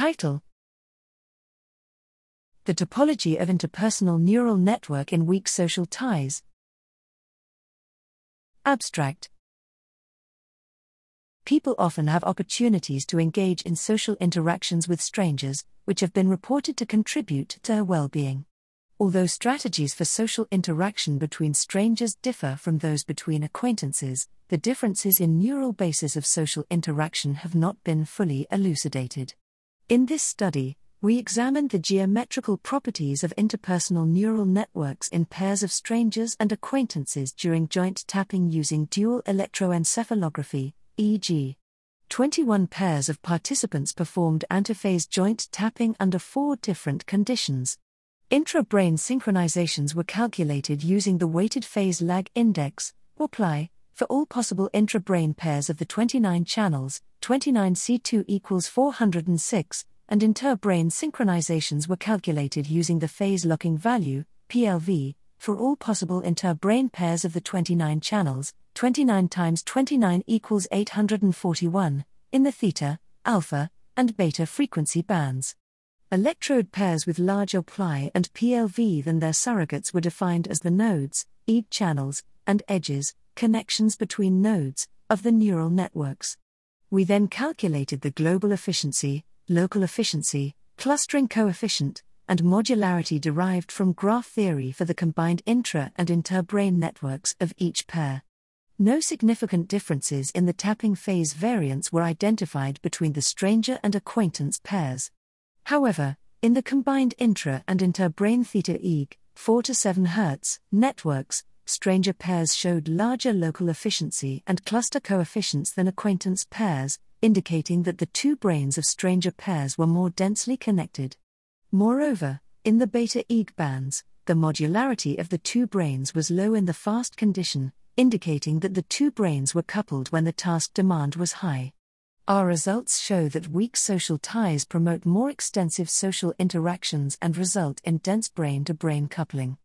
Title The Topology of Interpersonal Neural Network in Weak Social Ties. Abstract People often have opportunities to engage in social interactions with strangers, which have been reported to contribute to their well being. Although strategies for social interaction between strangers differ from those between acquaintances, the differences in neural basis of social interaction have not been fully elucidated. In this study, we examined the geometrical properties of interpersonal neural networks in pairs of strangers and acquaintances during joint tapping using dual electroencephalography, EEG. 21 pairs of participants performed antiphase joint tapping under four different conditions. Intra brain synchronizations were calculated using the weighted phase lag index, or PLI, for all possible intra brain pairs of the 29 channels, 29C2 equals 406, and inter brain synchronizations were calculated using the phase locking value, PLV, for all possible inter brain pairs of the 29 channels, 29 times 29 equals 841, in the theta, alpha, and beta frequency bands. Electrode pairs with larger pli and PLV than their surrogates were defined as the nodes, EEG channels, and edges, connections between nodes, of the neural networks. We then calculated the global efficiency, local efficiency, clustering coefficient, and modularity derived from graph theory for the combined intra and interbrain networks of each pair. No significant differences in the tapping phase variance were identified between the stranger and acquaintance pairs. However, in the combined intra and interbrain theta EEG, 4 to 7 Hz networks, stranger pairs showed larger local efficiency and cluster coefficients than acquaintance pairs, indicating that the two brains of stranger pairs were more densely connected. Moreover, in the beta EEG bands, the modularity of the two brains was low in the fast condition, indicating that the two brains were coupled when the task demand was high. Our results show that weak social ties promote more extensive social interactions and result in dense brain to brain coupling.